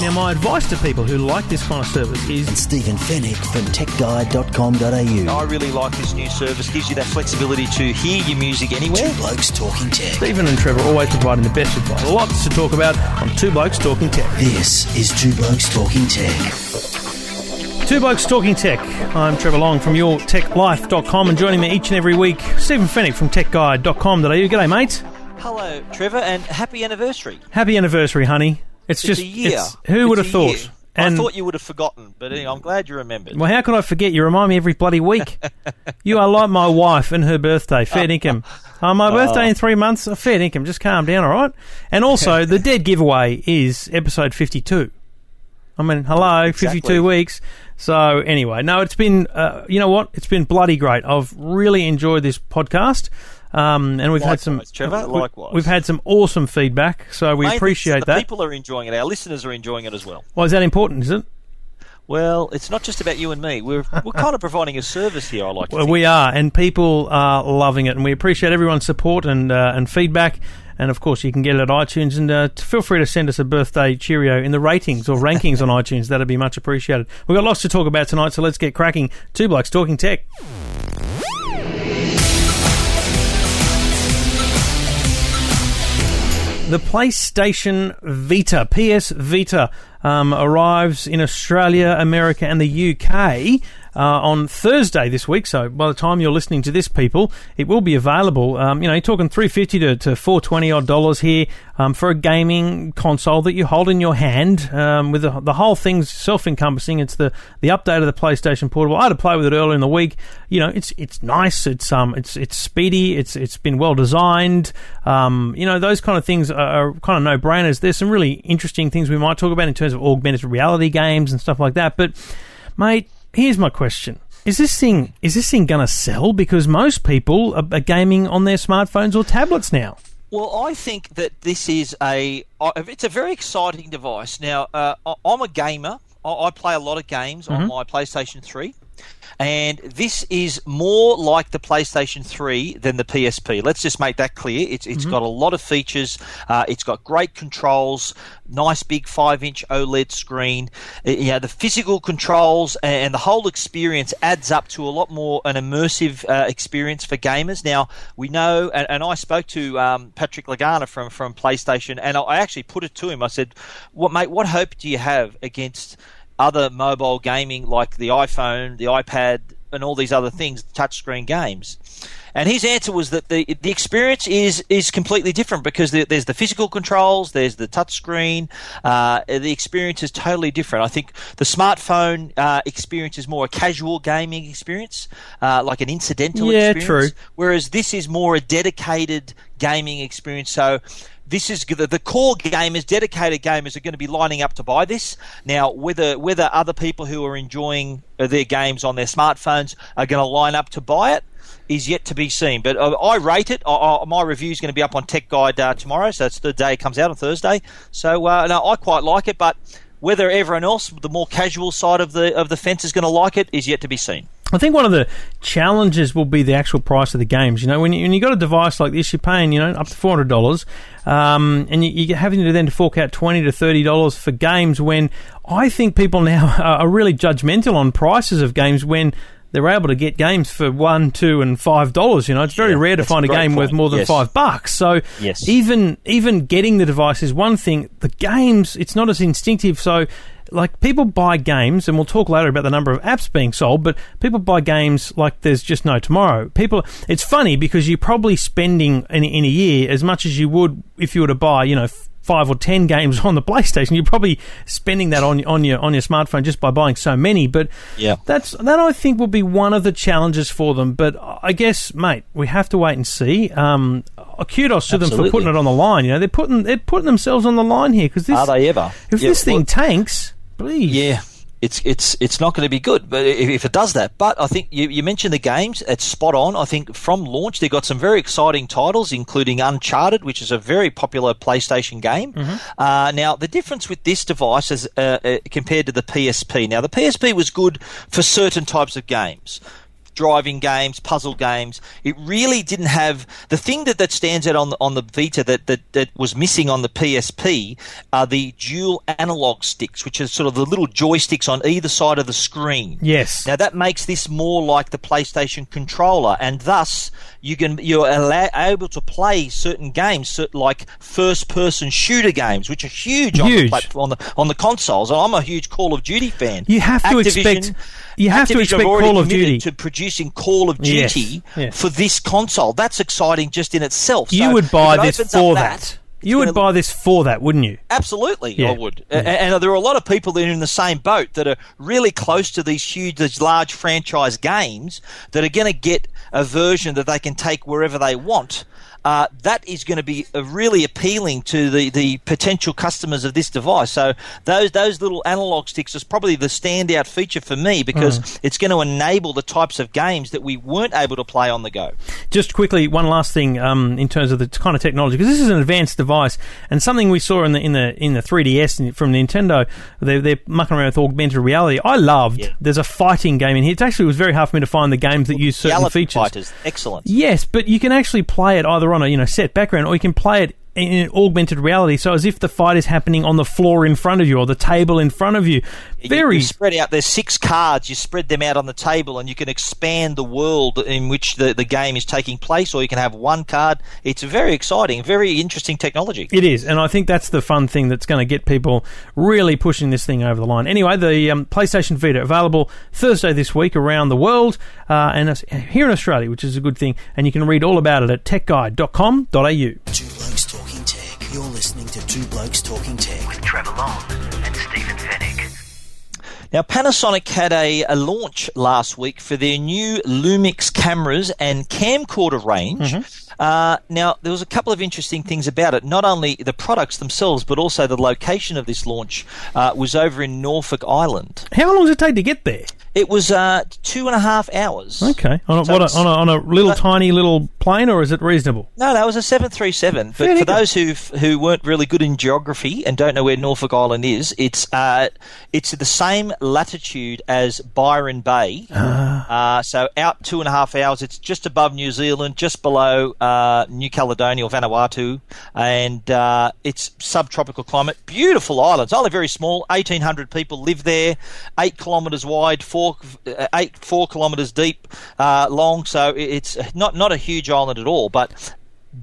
Now, my advice to people who like this kind of service is. and is Stephen Fenech from TechGuide.com.au. I really like this new service. Gives you that flexibility to hear your music anywhere. Two Blokes Talking Tech. Stephen and Trevor always providing the best advice. Lots to talk about on Two Blokes Talking Tech. This is Two Blokes Talking Tech. Two Blokes Talking Tech. I'm Trevor Long from YourTechLife.com and joining me each and every week, Stephen Fenech from TechGuide.com.au. G'day, mate. Hello, Trevor, and happy anniversary. Happy anniversary, honey. It's, It's just a year. who would have It's a year. thought? And I thought you would have forgotten, but anyway, I'm glad you remembered. well, how could I forget? You remind me every bloody week. you are like my wife and her birthday, fair income. Oh, my birthday in three months, a fair income. Just calm down, all right? And also, the dead giveaway is episode 52. I mean, hello, Exactly. 52 weeks. So, anyway, no, it's been, uh, you know what? It's been bloody great. I've really enjoyed this podcast. Um, and we've had some, Trevor, likewise. We've had some awesome feedback, so we appreciate the that. People are enjoying it. Our listeners are enjoying it as well. Why is that important? Is it? Well, it's not just about you and me. We're we're kind of providing a service here. I like. Well, think. we are, and people are loving it, and we appreciate everyone's support and uh, and feedback. And of course, you can get it at iTunes, and uh, feel free to send us a birthday cheerio in the ratings or rankings on iTunes. That'd be much appreciated. We've got lots to talk about tonight, so let's get cracking. Two blokes talking tech. The PlayStation Vita, PS Vita, um, arrives in Australia, America, and the UK uh, on Thursday this week. So by the time you're listening to this, people, it will be available. Um, you know, you're talking 350 to, to 420 odd dollars here um, for a gaming console that you hold in your hand. Um, with the, the whole thing's self-encompassing. It's the the update of the PlayStation Portable. I had to play with it earlier in the week. You know, it's it's nice. It's um it's it's speedy. It's it's been well designed. Um, you know, those kind of things are, are kind of no brainers. There's some really interesting things we might talk about in terms of augmented reality games and stuff like that. But mate, here's my question. Is this thing is this thing going to sell? Because most people are, are gaming on their smartphones or tablets now. Well, I think that this is a it's a very exciting device. Now, uh, I'm a gamer. I I play a lot of games on my PlayStation 3. And this is more like the PlayStation 3 than the PSP. Let's just make that clear. It's, it's got a lot of features. Uh, it's got great controls, nice big 5 inch OLED screen. Uh, you know, the physical controls and, and the whole experience adds up to a lot more an immersive uh, experience for gamers. Now, we know, and, and I spoke to um, Patrick Lagana from, from PlayStation, and I, I actually put it to him. I said, "What, mate? What hope do you have against other mobile gaming like the iPhone, the iPad, and all these other things, touchscreen games?" And his answer was that the the experience is is completely different because there, there's the physical controls, there's the touchscreen. Uh, the experience is totally different. I think the smartphone uh, experience is more a casual gaming experience, uh, like an incidental Yeah, experience. true. Whereas this is more a dedicated gaming experience. So this is the, core gamers, dedicated gamers, are going to be lining up to buy this. Now, whether whether other people who are enjoying uh, their games on their smartphones are going to line up to buy it is yet to be seen. But uh, I rate it. I, my review is going to be up on Tech Guide uh, tomorrow, so it's the day it comes out on Thursday. So uh, no, I quite like it, but whether everyone else, the more casual side of the of the fence, is going to like it is yet to be seen. I think one of the challenges will be the actual price of the games. You know, when you, when you got a device like this, you're paying you know up to four hundred dollars, um, and you, you're having to then fork out twenty to thirty dollars for games. When I think people now are are really judgmental on prices of games when. They're able to get games for one, two, and five dollars. You know, it's very Yeah, rare to a find a great game worth more than Yes. five bucks. So, Yes. even even getting the device is one thing. The games, it's not as instinctive. So, like people buy games, and we'll talk later about the number of apps being sold. But people buy games like there's just no tomorrow. People, it's funny because you're probably spending in, in a year as much as you would if you were to buy, you know. Five or ten games on the PlayStation, you're probably spending that on on your on your smartphone just by buying so many. But Yeah. that's that I think will be one of the challenges for them. But I guess, mate, we have to wait and see. Um, kudos to them for putting it on the line. You know, they're putting they're putting themselves on the line here because Are they ever? if Yeah, this thing well- tanks, please, Yeah. it's it's it's not going to be good. But if, if it does that, but I think you, you mentioned the games. It's spot on. I think from launch they got some very exciting titles, including Uncharted, which is a very popular PlayStation game. Uh, now the difference with this device is uh, uh, compared to the PSP. Now the PSP was good for certain types of games driving games, puzzle games. It really didn't have the thing that, that stands out on the, on the Vita that, that, that was missing on the PSP are the dual analog sticks, which are sort of the little joysticks on either side of the screen. Yes. Now that makes this more like the PlayStation controller, and thus you can you're allow, able to play certain games, like first-person shooter games, which are huge, on the Huge. on the on the consoles. I'm a huge Call of Duty fan. You have to expect. You have to expect Call of Duty. to producing Call of Duty yes. for this console. That's exciting just in itself. you So would buy this for that. that. You would buy this for that, wouldn't you? Absolutely, Yeah. I would. A- And, there are a lot of people that are in the same boat that are really close to these huge, these large franchise games that are going to get a version that they can take wherever they want. Uh, that is going to be really appealing to the, the potential customers of this device. So those those little analog sticks is probably the standout feature for me because Mm. it's going to enable the types of games that we weren't able to play on the go. Just quickly, one last thing um, in terms of the kind of technology, because this is an advanced device, and something we saw in the in the in the 3DS from Nintendo, they're, they're mucking around with augmented reality. I loved. Yeah. There's a fighting game in here. It actually was very hard for me to find the games that use certain Reality features. Fighters, excellent. Yes, but you can actually play it either on a you know set background, or you can play it in augmented reality, so as if the fight is happening on the floor in front of you or the table in front of you. You- Very you spread out. There's six cards. You spread them out on the table, and you can expand the world in which the, the game is taking place. Or you can have one card. It's very exciting, very interesting technology. It is, and I think that's the fun thing that's going to get people really pushing this thing over the line. Anyway, the um, PlayStation Vita available Thursday this week around the world, uh, and us- here in Australia, which is a good thing. And you can read all about it at techguide.com.au. You're listening to Two Blokes Talking Tech. with Trevor Long and Stephen Fenech. Now, Panasonic had a, a launch last week for their new Lumix cameras and camcorder range. Uh, now, there was a couple of interesting things about it. Not only the products themselves, but also the location of this launch uh, was over in Norfolk Island. How long does it take to get there? It was uh, two and a half hours. Okay, on a, So what a, on, a, on a little but- tiny little plane, or is it reasonable? No, that was a 737. But Fairly for those who who weren't really good in geography and don't know where Norfolk Island is, it's uh, it's the same latitude as Byron Bay. Uh, so out two and a half hours. It's just above New Zealand, just below uh, New Caledonia or Vanuatu, and uh, it's subtropical climate. Beautiful islands, only very small. 1,800 people live there. Eight kilometres wide, four uh, eight four kilometres deep, uh, long. So it's not not a huge island at all, but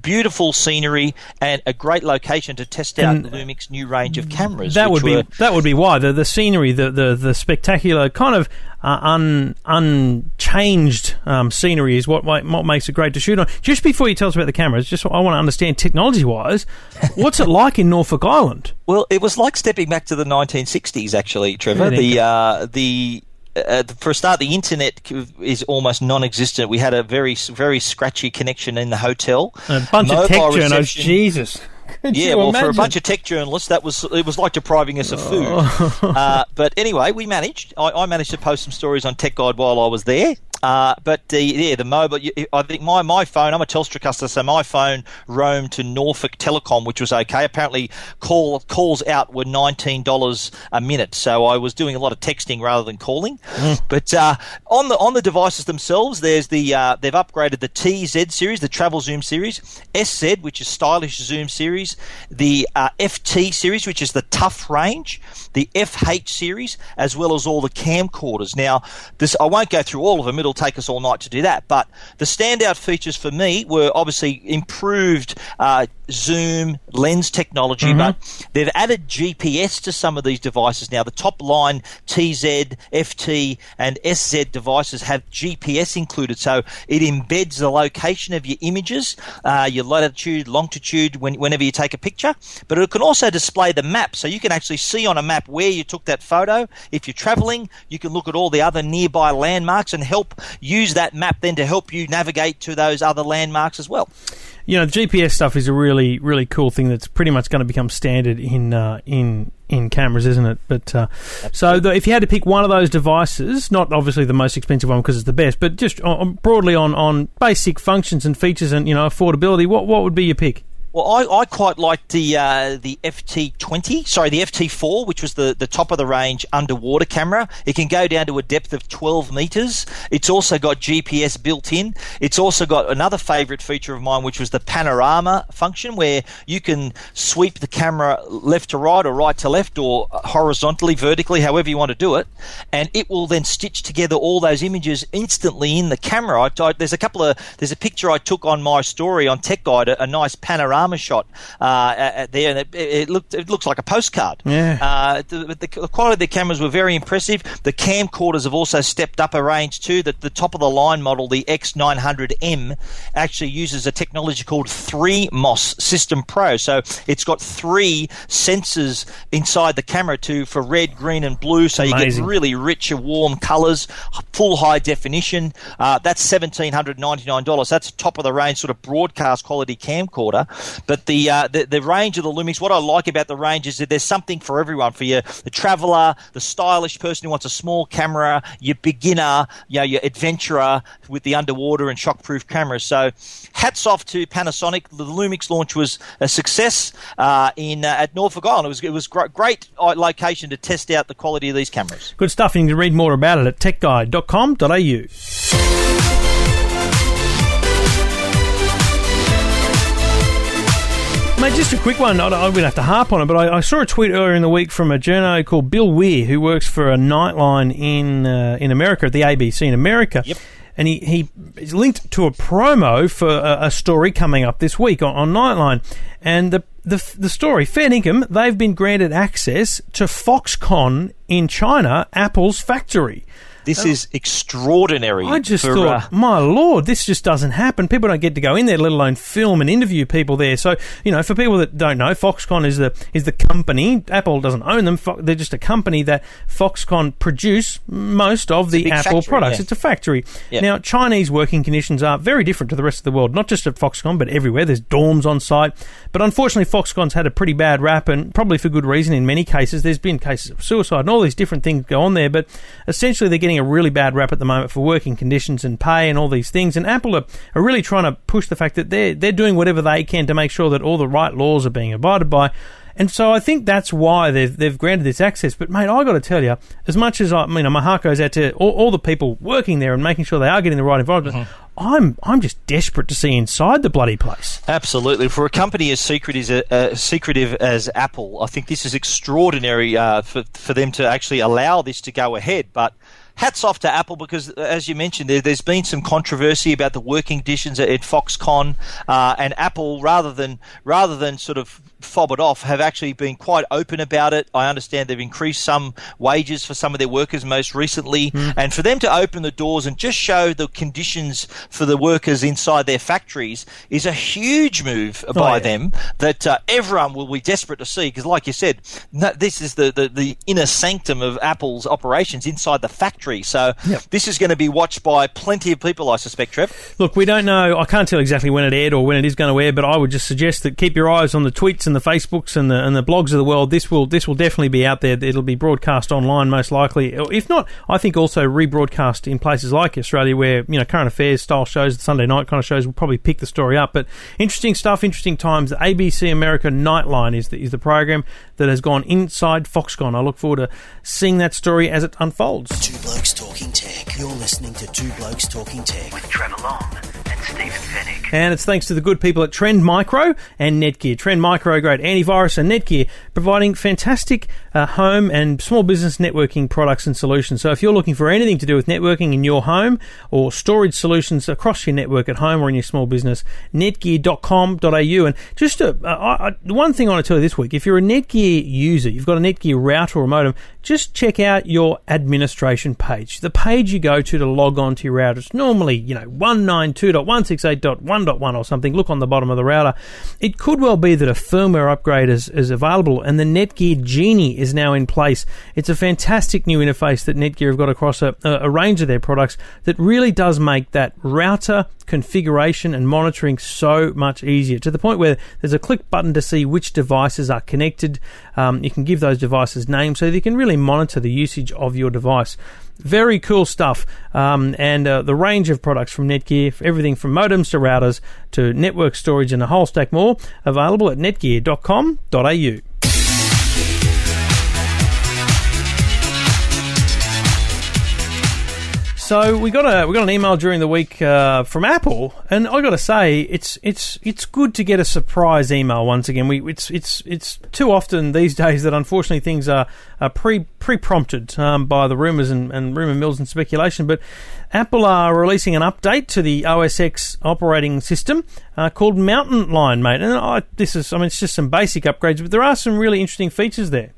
beautiful scenery and a great location to test out And Lumix's new range of cameras. That would be were- that would be why the the scenery, the the, the spectacular kind of uh, un unchanged um, scenery is what, what makes it great to shoot on. Just before you tell us about the cameras, just I want to understand technology wise, what's it like in Norfolk Island? Well, it was like stepping back to the 1960s, actually, Trevor. The uh, the uh, for a start, the internet is almost non-existent. We had a very very scratchy connection in the hotel. A bunch of tech Mobile journos, Jesus. Could Yeah, well, for a bunch of tech journalists, that was it was like depriving us of food. uh, but anyway, we managed. I, I managed to post some stories on Tech Guide while I was there. Uh, but the yeah, the mobile. I think my, my phone. I'm a Telstra customer, so my phone roamed to Norfolk Telecom, which was okay. Apparently, call calls out were nineteen dollars a minute, so I was doing a lot of texting rather than calling. But uh, on the on the devices themselves, there's the uh, they've upgraded the TZ series, the Travel Zoom series, SZ, which is stylish zoom series, the uh, FT series, which is the tough range, the FH series, as well as all the camcorders. Now, this I won't go through all of them; it'll take us all night to do that. But the standout features for me were obviously improved uh, zoom lens technology, but they've added GPS to some of these devices now. The top line TZ, FT, and SZ devices have GPS included, so it embeds the location of your images, uh, your latitude, longitude, when, whenever you take a picture. But it can also display the map, so you can actually see on a map where you took that photo. If you're traveling, you can look at all the other nearby landmarks and help use that map then to help you navigate to those other landmarks as well. you know, the GPS stuff is a really, really cool thing that's pretty much going to become standard in uh, in in cameras, isn't it? But uh, so the, if you had to pick one of those devices, not obviously the most expensive one because it's the best, but just on, broadly on, on basic functions and features and you know affordability, what what would be your pick? Well, I, I quite liked the uh, the FT20, sorry, the FT4, which was the, the top of the range underwater camera. It can go down to a depth of 12 meters. It's also got GPS built in. It's also got another favorite feature of mine, which was the panorama function, where you can sweep the camera left to right or right to left or horizontally, vertically, however you want to do it, and it will then stitch together all those images instantly in the camera. I, I, there's a couple of there's a picture I took on my story on Tech Guide, a, a nice panorama shot uh, at there, and it, it, looked it looks like a postcard. Yeah. Uh, the, the, quality of the cameras were very impressive. The camcorders have also stepped up a range too. That the top of the line model, the X900M, actually uses a technology called 3MOS System Pro. So it's got three sensors inside the camera too for red, green, and blue. So you Amazing. get really rich and warm colours, full high definition. Uh, that's seventeen hundred ninety nine dollars. That's top of the range sort of broadcast quality camcorder. But the, uh, the the range of the Lumix, what I like about the range is that there's something for everyone. For you, the traveller, the stylish person who wants a small camera, your beginner, you know, your adventurer with the underwater and shockproof cameras. So, hats off to Panasonic. The Lumix launch was a success uh, in uh, at Norfolk Island. It was it was great, great uh, location to test out the quality of these cameras. Good stuff, you can read more about it at techguide.com.au. Mate, just a quick one. I, I would have to harp on it, but I, I, saw a tweet earlier in the week from a journo called Bill Weir, who works for a nightline in uh, in America at the ABC in America. Yep. And he, he is linked to a promo for a, a story coming up this week on, on Nightline. And the, the, the story, fair income, they've been granted access to Foxconn in China, Apple's factory. This is extraordinary. I just for, thought, uh, my lord, this just doesn't happen. People don't get to go in there, let alone film and interview people there. So, you know, for people that don't know, Foxconn is the is the company. Apple doesn't own them. Fo- They're just a company that Foxconn produce most of the Apple factory, products. yeah. It's a factory. Now, Chinese working conditions are very different to the rest of the world. Not just at Foxconn, but everywhere. There's dorms on site. But unfortunately, Foxconn's had a pretty bad rap, and probably for good reason. In many cases, there's been cases of suicide and all these different things go on there. But essentially, they're getting a really bad rap at the moment for working conditions and pay and all these things. And Apple are, are really trying to push the fact that they're they're doing whatever they can to make sure that all the right laws are being abided by. And so I think that's why they've, they've granted this access. But mate, I got to tell you, as much as I, you know, my heart goes out to all, all the people working there and making sure they are getting the right environment. I'm I'm just desperate to see inside the bloody place. Absolutely. For a company as secret as uh, secretive as Apple, I think this is extraordinary uh, for for them to actually allow this to go ahead. But hats off to Apple because, uh, as you mentioned, there, there's been some controversy about the working conditions at, at Foxconn, uh, and Apple, rather than rather than sort of fob it off, have actually been quite open about it. I understand they've increased some wages for some of their workers most recently, and for them to open the doors and just show the conditions for the workers inside their factories is a huge move by yeah. them that uh, everyone will be desperate to see because, like you said, no, this is the, the, the inner sanctum of Apple's operations inside the factory. So this is going to be watched by plenty of people, I suspect, Trev. Look, we don't know. I can't tell exactly when it aired or when it is going to air, but I would just suggest that keep your eyes on the tweets and the Facebooks and the and the blogs of the world. This will this will definitely be out there. It'll be broadcast online most likely. If not, I think also rebroadcast in places like Australia where you know current affairs style shows, Sunday night kind of shows will probably pick the story up. But interesting stuff, interesting times. The ABC America Nightline is the, is the program that has gone inside Foxconn. I look forward to seeing that story as it unfolds. Two Blokes Talking Tech. You're listening to Two Blokes Talking Tech. with Trevor Long and Stephen Fenech. And it's thanks to the good people at Trend Micro and Netgear. Trend Micro, great antivirus, and Netgear providing fantastic uh, home and small business networking products and solutions. So if you're looking for anything to do with networking in your home or storage solutions across your network at home or in your small business, netgear.com.au. And just to, uh, I, I, the one thing I want to tell you this week, if you're a Netgear user, you've got a Netgear router or modem, just check out your administration page. The page you go to to log on to your router. It's normally, you know, 192.168.1.1 or something. Look on the bottom of the router. It could well be that a firmware upgrade is, is available and the Netgear Genie is now in place. It's a fantastic new interface that Netgear have got across a, a range of their products that really does make that router configuration and monitoring so much easier to the point where there's a click button to see which devices are connected. Um, you can give those devices names so you can really monitor the usage of your device. Very cool stuff. Um, and uh, the range of products from Netgear, everything from modems to routers to network storage and a whole stack more, available at netgear.com.au. So we got a we got an email during the week uh, from Apple, and I got to say it's it's it's good to get a surprise email once again. We it's it's it's too often these days that unfortunately things are, are pre pre prompted um, by the rumors and, and rumor mills and speculation. But Apple are releasing an update to the OS X operating system uh, called Mountain Lion, mate. And I, this is I mean it's just some basic upgrades, but there are some really interesting features there.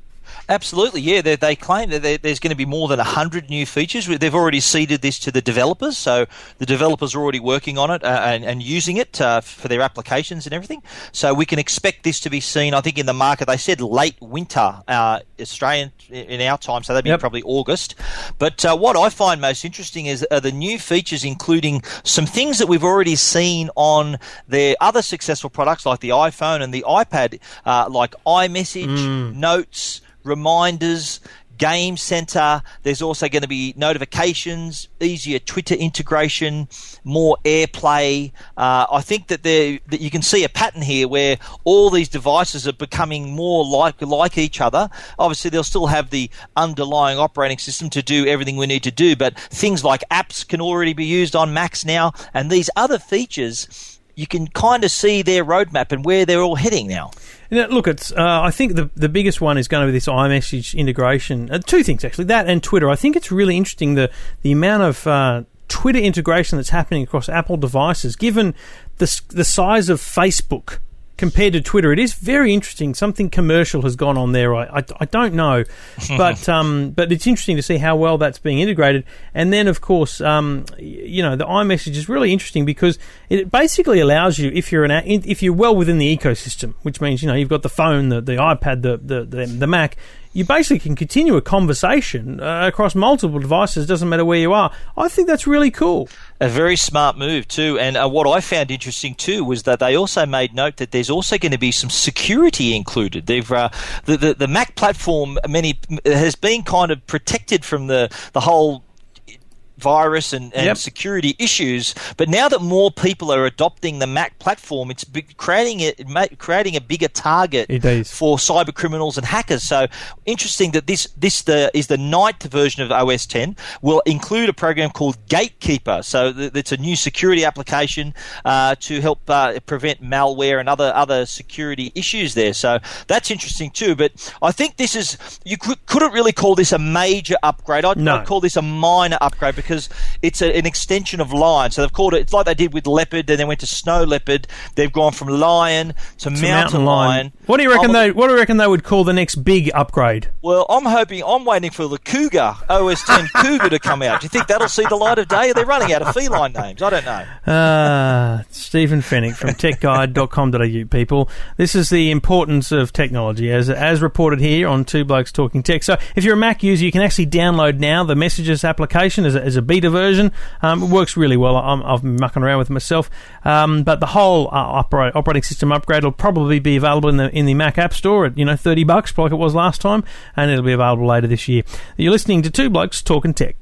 Absolutely, yeah. They, they claim that there's going to be more than 100 new features. They've already seeded this to the developers, so the developers are already working on it uh, and, and, using it uh, for their applications and everything. So we can expect this to be seen, I think, in the market. They said late winter, uh, Australian in our time, so that'd be yep. probably August. But uh, what I find most interesting is the new features, including some things that we've already seen on their other successful products like the iPhone and the iPad, uh, like iMessage, mm. Notes reminders, Game Center. There's also going to be notifications, easier Twitter integration, more AirPlay. Uh, I think that there that you can see a pattern here where all these devices are becoming more like like each other. Obviously, they'll still have the underlying operating system to do everything we need to do, but things like apps can already be used on Macs now, and these other features you can kind of see their roadmap and where they're all heading now. Now look, it's. Uh, I think the the biggest one is going to be this iMessage integration. Uh, two things actually, that and Twitter. I think it's really interesting the the amount of uh, Twitter integration that's happening across Apple devices, given the the size of Facebook compared to Twitter. It is very interesting. Something commercial has gone on there. I, I, I don't know, but um, but it's interesting to see how well that's being integrated. And then, of course, um, you know, the iMessage is really interesting because it basically allows you if you're an if you're well within the ecosystem, which means you know you've got the phone, the, the iPad, the, the the, the Mac you basically can continue a conversation uh, across multiple devices. Doesn't matter where you are. I think that's really cool. A very smart move too. And uh, what I found interesting too was that they also made note that there's also going to be some security included. They've uh, the, the the Mac platform many has been kind of protected from the the whole virus and, and yep. security issues. But now that more people are adopting the Mac platform, it's creating it creating a bigger target for cyber criminals and hackers. So interesting that this this the is the ninth version of OS 10 will include a program called Gatekeeper. So th- it's a new security application uh, to help uh, prevent malware and other other security issues there. So that's interesting too. But I think this is you could, couldn't really call this a major upgrade. I'd, no. I'd call this a minor upgrade because it's a, an extension of lion. So they've called it. It's like they did with leopard. Then they went to snow leopard. They've gone from lion to mountain, mountain lion. lion. What do you reckon? they What do you reckon they would call the next big upgrade? Well, I'm hoping. I'm waiting for the Cougar OS 10 Cougar to come out. Do you think that'll see the light of day? Are they running out of feline names? I don't know. Uh, Stephen Fenech from TechGuide.com.au. People, this is the importance of technology, as as reported here on Two Blokes Talking Tech. So, if you're a Mac user, you can actually download now the Messages application as a, as a beta version. Um, it works really well. i have been mucking around with it myself. Um, but the whole uh, operating system upgrade will probably be available in the in the Mac App Store at you know thirty bucks, like it was last time, and it'll be available later this year. You're listening to Two Blokes Talking Tech.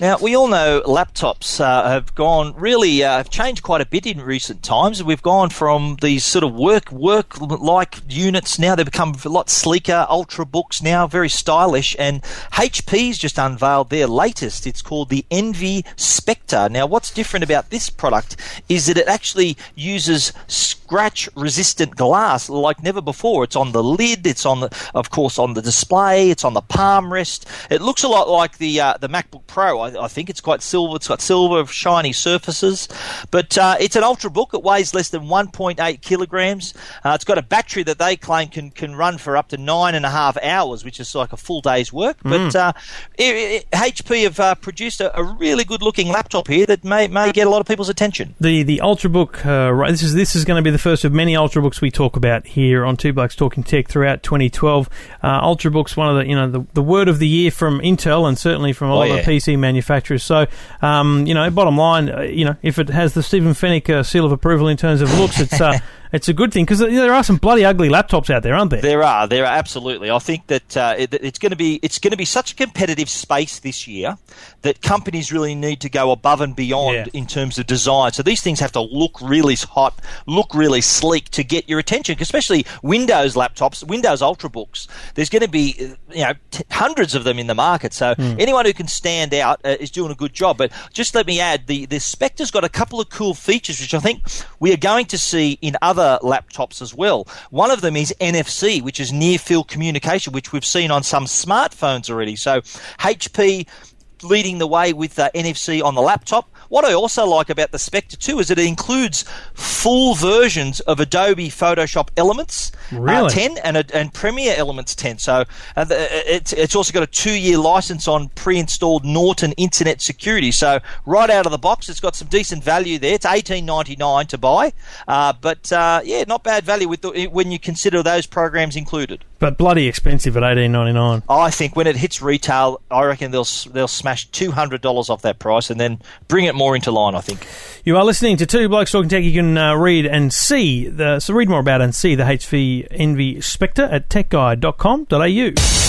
Now, we all know laptops uh, have gone really uh, have changed quite a bit in recent times. We've gone from these sort of work work like units now; they've become a lot sleeker, ultra books now, very stylish. And HP's just unveiled their latest. It's called the Envy Spectre. Now, what's different about this product is that it actually uses scratch resistant glass like never before. It's on the lid. It's on the, of course, on the display. It's on the palm rest. It looks a lot like the uh, the MacBook Pro. I, I think it's quite silver. It's got silver, shiny surfaces, but uh, it's an ultrabook. It weighs less than 1.8 kilograms. Uh, it's got a battery that they claim can can run for up to nine and a half hours, which is like a full day's work. But uh, it, it- HP have uh, produced a, a really good looking laptop here that may may get a lot of people's attention. The the Ultrabook. Uh, right, this is this is going to be the first of many Ultrabooks we talk about here on Two Blokes Talking Tech throughout 2012. Uh, Ultrabook's one of the you know the, the word of the year from Intel and certainly from a lot Oh, of yeah. the PC manufacturers. So um, you know, bottom line, uh, you know, if it has the Stephen Fenech uh, seal of approval in terms of looks, it's uh, it's a good thing because there are some bloody ugly laptops out there, aren't there? There are, there are absolutely. I think that uh, it, it's going to be it's going to be such a competitive space this year that companies really need to go above and beyond Yeah. in terms of design. So these things have to look really hot, look really sleek to get your attention. Especially Windows laptops, Windows Ultrabooks. There's going to be you know t- hundreds of them in the market. So anyone who can stand out uh, is doing a good job. But just let me add, the the Spectre's got a couple of cool features which I think we are going to see in other laptops as well. One of them is NFC, which is near field communication, which we've seen on some smartphones already. So HP leading the way with uh, NFC on the laptop. What I also like about the Spectre 2 is that it includes full versions of Adobe Photoshop Elements uh, 10 and, and Premiere Elements 10. So uh, it's, it's also got a two-year license on pre-installed Norton Internet Security. So right out of the box, it's got some decent value there. It's eighteen ninety nine to buy, uh, but uh, yeah, not bad value with the, when you consider those programs included. But bloody expensive at 18.99. I think when it hits retail, I reckon they'll they'll smash two hundred dollars off that price and then bring it more into line. I think. You are listening to Two Blokes Talking Tech. You can uh, read and see the so read more about and see the HP Envy Spectre at techguide.com.au.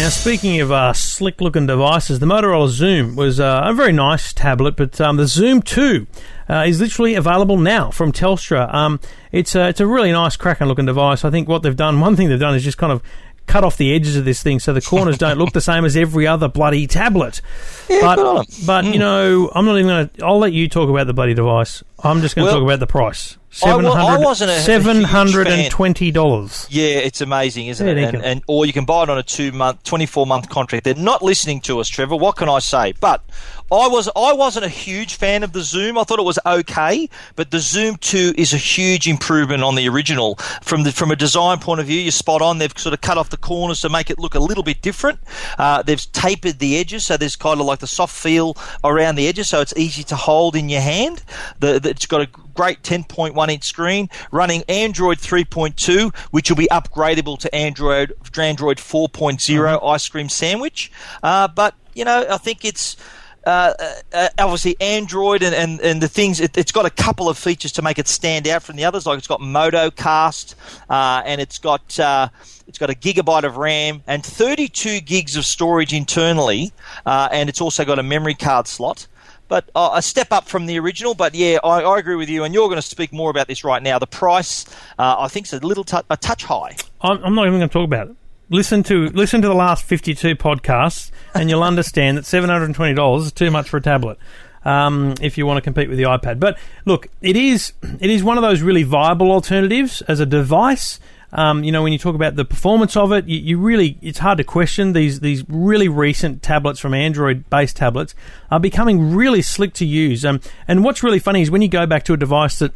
Now, speaking of uh, slick looking devices, the Motorola Xoom was uh, a very nice tablet, but um, the Xoom 2 uh, is literally available now from Telstra. Um, it's, a, it's a really nice, cracking looking device. I think what they've done, one thing they've done is just kind of cut off the edges of this thing so the corners don't look the same as every other bloody tablet. but, on 'em. but you hmm. know, I'm not even going to. I'll let you talk about the bloody device. I'm just going to Well, talk about the price. I wasn't a- a huge Seven hundred and twenty dollars. Yeah, it's amazing, isn't Yeah, it? And, and or you can buy it on a two month, twenty four month contract. They're not listening to us, Trevor. What can I say? But I was I wasn't a huge fan of the Xoom. I thought it was okay, but the Xoom Two is a huge improvement on the original. From the from a design point of view, you're spot on. They've sort of cut off the corners to make it look a little bit different. Uh, they've tapered the edges, so there's kind of like the soft feel around the edges, so it's easy to hold in your hand. The, the, it's got a great 10.1 inch screen running Android 3.2, which will be upgradable to Android Android 4.0 ice cream sandwich. Uh, but you know, I think it's. Uh, uh, obviously, Android and, and, and the things, it, it's got a couple of features to make it stand out from the others. Like it's got MotoCast, uh, and it's got uh, it's got a gigabyte of RAM and 32 gigs of storage internally, uh, and it's also got a memory card slot but uh, a step up from the original. But yeah, I, I agree with you, and you're going to speak more about this right now. The price, uh, I think, is a little tou a touch high. I'm, I'm not even going to talk about it. Listen to listen to the last 52 podcasts, and you'll understand that $720 is too much for a tablet. Um, if you want to compete with the iPad, but look, it is it is one of those really viable alternatives as a device. Um, you know, when you talk about the performance of it, you, you really it's hard to question these these really recent tablets from Android based tablets are becoming really slick to use. Um, and what's really funny is when you go back to a device that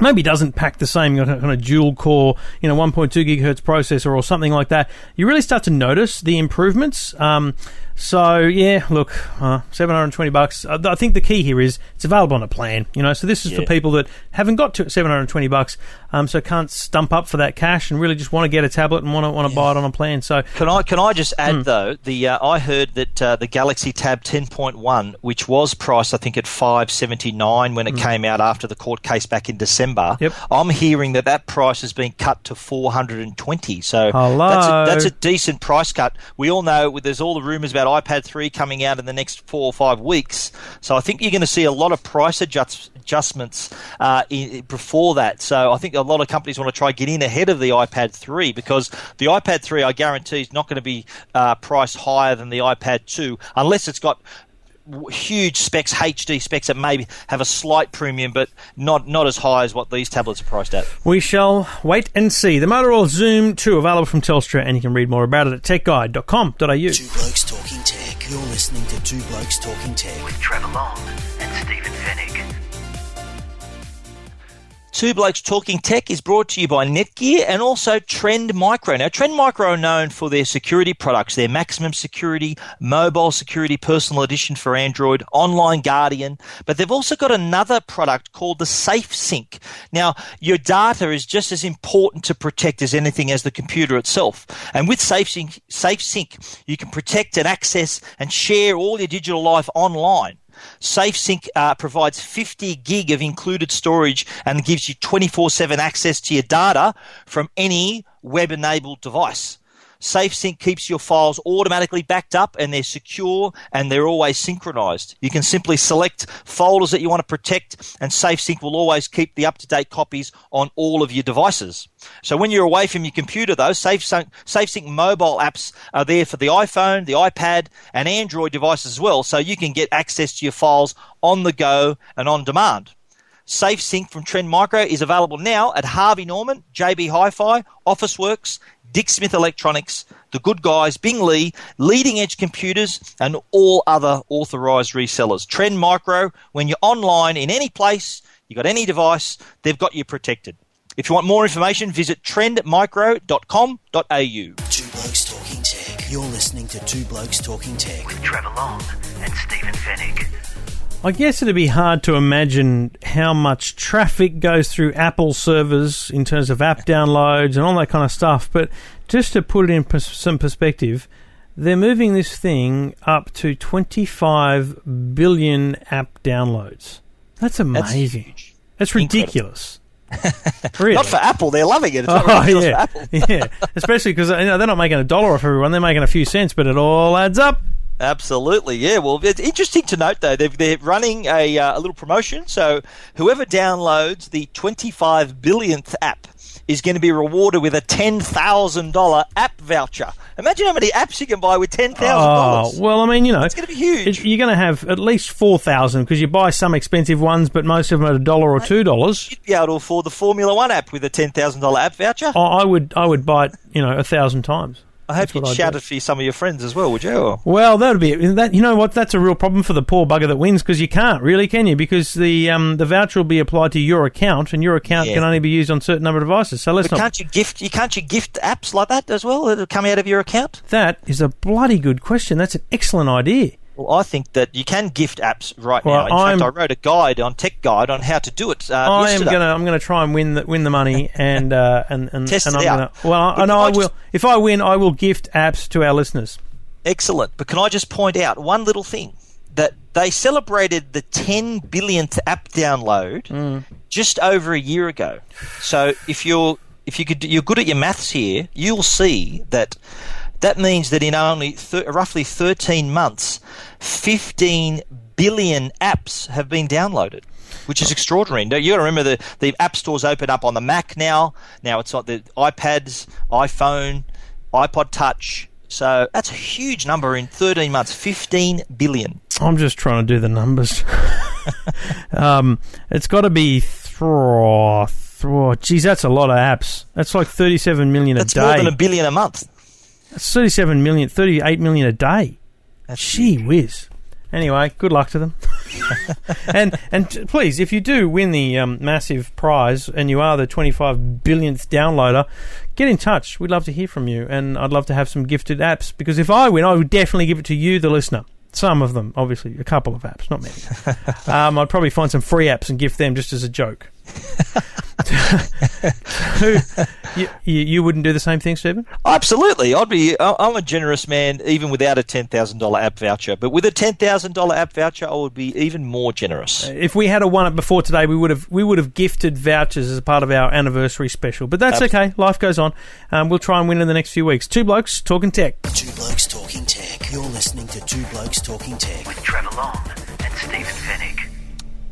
maybe doesn't pack the same kind of dual core, you know, 1.2 gigahertz processor or something like that, you really start to notice the improvements. Um, so yeah, look, uh, 720 bucks. Uh, I think the key here is it's available on a plan, you know. So this is for people that haven't got to 720 bucks, um, so can't stump up for that cash and really just want to get a tablet and want to want to buy it on a plan. So Can I can I just add though the uh, I heard that uh, the Galaxy Tab 10.1, which was priced I think at 579 when it came out after the court case back in December, Yep. I'm hearing that that price has been cut to 420. So Hello. that's a, that's a decent price cut. We all know there's all the rumours about iPad 3 coming out in the next four or five weeks. So I think you're going to see a lot of price adjust, adjustments uh, i before that. So I think a lot of companies want to try get in ahead of the iPad 3 because the iPad 3, I guarantee, is not going to be uh, priced higher than the iPad 2 unless it's got huge specs, HD specs that maybe have a slight premium, but not not as high as what these tablets are priced at. We shall wait and see. The Motorola Xoom 2 available from Telstra, and you can read more about it at techguide.com.au. Two Blokes Talking Tech. You're listening to Two Blokes Talking Tech. with Trevor Long and Stephen Fenech. Two Blokes Talking Tech is brought to you by Netgear and also Trend Micro. Now, Trend Micro are known for their security products, their maximum security, mobile security, personal edition for Android, online guardian, but they've also got another product called the SafeSync. Now, your data is just as important to protect as anything as the computer itself. And with SafeSync, Safe Sync, you can protect and access and share all your digital life online. SafeSync uh, provides 50 gig of included storage and gives you 24 7 access to your data from any web enabled device. SafeSync keeps your files automatically backed up and they're secure and they're always synchronized. You can simply select folders that you want to protect and SafeSync will always keep the up to date copies on all of your devices. So when you're away from your computer though, SafeSync, SafeSync mobile apps are there for the iPhone, the iPad and Android devices as well so you can get access to your files on the go and on demand. SafeSync from Trend Micro is available now at Harvey Norman, JB Hi-Fi, Officeworks, Dick Smith Electronics, The Good Guys, Bing Lee, Leading Edge Computers, and all other authorized resellers. Trend Micro, when you're online in any place, you've got any device, they've got you protected. If you want more information, visit trendmicro.com.au. Two Blokes Talking Tech. You're listening to Two Blokes Talking Tech. with Trevor Long and Stephen Fenech. I guess it'd be hard to imagine how much traffic goes through Apple servers in terms of app downloads and all that kind of stuff. But just to put it in pers- some perspective, they're moving this thing up to 25 billion app downloads. That's amazing. huge. That's ridiculous. really? Not for Apple, they're loving it. It's not Oh ridiculous for yeah, Apple. yeah. Especially because you know, they're not making a dollar off everyone; they're making a few cents, but it all adds up. Absolutely, yeah. Well, it's interesting to note though they're, they're running a, uh, a little promotion. So whoever downloads the 25 billionth app is going to be rewarded with a ten thousand dollar app voucher. Imagine how many apps you can buy with ten thousand dollars. Oh, well, I mean, you know, It's going to be huge. you're going to have at least four thousand because you buy some expensive ones, but most of them are a dollar or two dollars. You'd be able to afford the Formula One app with a ten thousand dollar app voucher. I I would, I would buy it, you know, a thousand times. I hope you'd what I'd shout it for some of your friends as well, would you? Well, that would be that. You know what? That's a real problem for the poor bugger that wins because you can't really, can you? Because the um, the voucher will be applied to your account, and your account Yeah. can only be used on certain number of devices. So let's But not. can't you gift? You can't you gift apps like that as well that'll come out of your account? That is a bloody good question. That's an excellent idea. Well, I think that you can gift apps right Well, now. In I'm- fact, I wrote a guide on Tech Guide on how to do it. Uh, I am gonna I'm gonna try and win the win the money and uh, and and, Test and it I'm out. gonna well I, and I I will if I win I will gift apps to our listeners. Excellent. But can I just point out one little thing? That they celebrated the 10 billionth app download Mm. just over a year ago. So if you're if you could you're good at your maths here, you'll see that that means that in only thir- roughly 13 months, 15 billion apps have been downloaded. Which is extraordinary. Now, you got to remember the, the app stores open up on the Mac now. Now it's on the iPads, iPhone, iPod Touch. So that's a huge number in 13 months. 15 billion. I'm just trying to do the numbers. um, it's got to be thro thro. Geez, that's a lot of apps. That's like 37 million a That's day. more than a billion a month. That's 37 million, 38 million a day. That's Gee whiz. Anyway, good luck to them. and and please, if you do win the um, massive prize and you are the 25 billionth downloader, get in touch. We'd love to hear from you, and I'd love to have some gifted apps because if I win, I would definitely give it to you, the listener. Some of them, obviously, a couple of apps, not many. um, I'd probably find some free apps and gift them just as a joke. Who, you, you, you wouldn't do the same thing, Stephen? Absolutely, I'd be. I- I'm a generous man, even without a ten thousand dollar app voucher. But with a ten thousand dollar app voucher, I would be even more generous. If we had a won it before today, we would have we would have gifted vouchers as a part of our anniversary special. But that's Absolutely. okay. Life goes on. Um, we'll try and win in the next few weeks. Two blokes talking tech. Two Blokes Talking Tech. You're listening to Two Blokes Talking Tech. with Trevor Long and Stephen Fenech.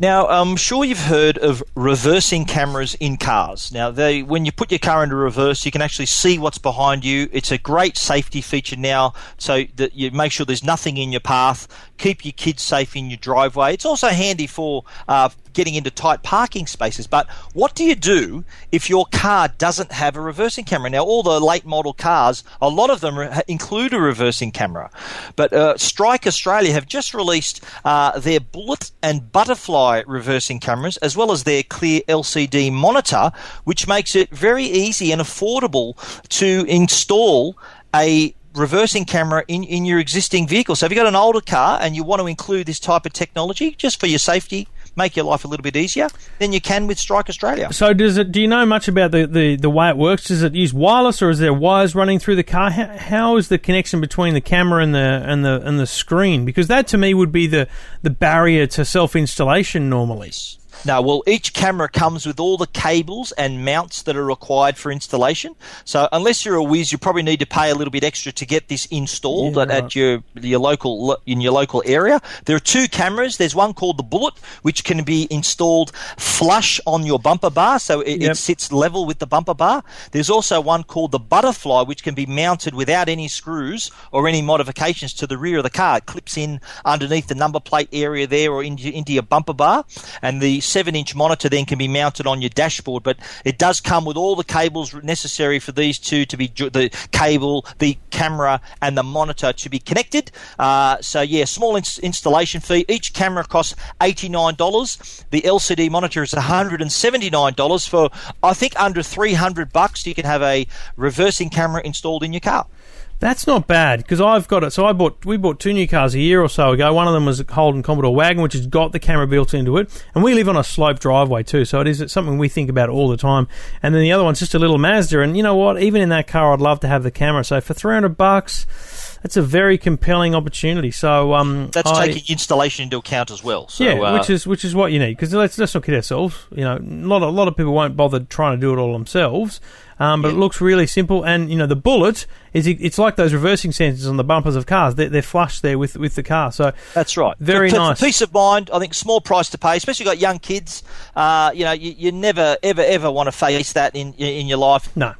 Now, I'm sure you've heard of reversing cameras in cars. Now, they, when you put your car into reverse, you can actually see what's behind you. It's a great safety feature now, so that you make sure there's nothing in your path. Keep your kids safe in your driveway. It's also handy for uh, getting into tight parking spaces. But what do you do if your car doesn't have a reversing camera? Now, all the late model cars, a lot of them re- include a reversing camera. But uh, Strike Australia have just released uh, their Bullet and Butterfly reversing cameras, as well as their clear LCD monitor, which makes it very easy and affordable to install a reversing camera in, in your existing vehicle. So if you've got an older car and you want to include this type of technology just for your safety, make your life a little bit easier, then you can with Strike Australia. So does it? Do you know much about the, the, the way it works? Does it use wireless or is there wires running through the car? How, how is the connection between the camera and the and the and the screen? Because that to me would be the the barrier to self installation normally. No, well, each camera comes with all the cables and mounts that are required for installation. So, unless you're a whiz, you probably need to pay a little bit extra to get this installed Yeah, at, right. at your your local in your local area. There are two cameras. There's one called the Bullet, which can be installed flush on your bumper bar, so it, Yep. it sits level with the bumper bar. There's also one called the Butterfly, which can be mounted without any screws or any modifications to the rear of the car. It clips in underneath the number plate area there or into, into your bumper bar, and the seven inch monitor then can be mounted on your dashboard. But it does come with all the cables necessary for these two to be the cable, the camera, and the monitor to be connected. Uh, so yeah, small ins- installation fee. Each camera costs eighty nine dollars. The LCD monitor is one hundred and seventy nine dollars for I think under three hundred bucks. You can have a reversing camera installed in your car. That's not bad because I've got it. So I bought we bought two new cars a year or so ago. One of them was a Holden Commodore wagon, which has got the camera built into it, and we live on a slope driveway too. So it is something we think about all the time. And then the other one's just a little Mazda, and you know what? Even in that car, I'd love to have the camera. So for three hundred bucks, that's a very compelling opportunity. So um, That's I- taking installation into account as well. So, yeah, uh, which is which is what you need because let's let's not kid ourselves. You know, a lot a lot of people won't bother trying to do it all themselves. Um, but it looks really simple, and you know the bullet is it's like those reversing sensors on the bumpers of cars. They're, they're flush there with with the car. So That's right. Very For- for nice. Peace of mind. I think small price to pay, especially got young kids. Uh, you know, you, you never ever ever want to face that in in your life. no,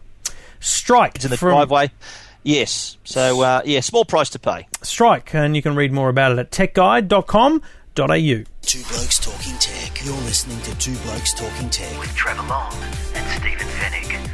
strike It's in the from driveway. Yes. So uh, yeah, small price to pay. strike, and you can read more about it at techguide.com.au. Two Blokes Talking Tech. You're listening to Two Blokes Talking Tech. with Trevor Long and Stephen Fenech.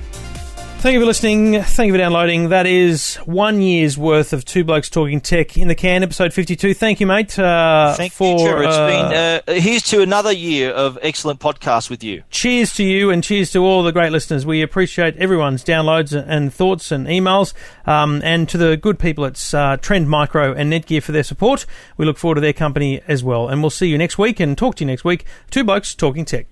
Thank you for listening. Thank you for downloading. That is one year's worth of Two Blokes Talking Tech in the can, episode 52. Thank you, mate. Uh, Thank for, you, Trevor. It's uh, been uh, here's to another year of excellent podcasts with you. cheers to you and cheers to all the great listeners. We appreciate everyone's downloads and thoughts and emails, um, and to the good people at uh, Trend Micro and Netgear for their support. We look forward to their company as well. And we'll see you next week and talk to you next week. Two Blokes Talking Tech.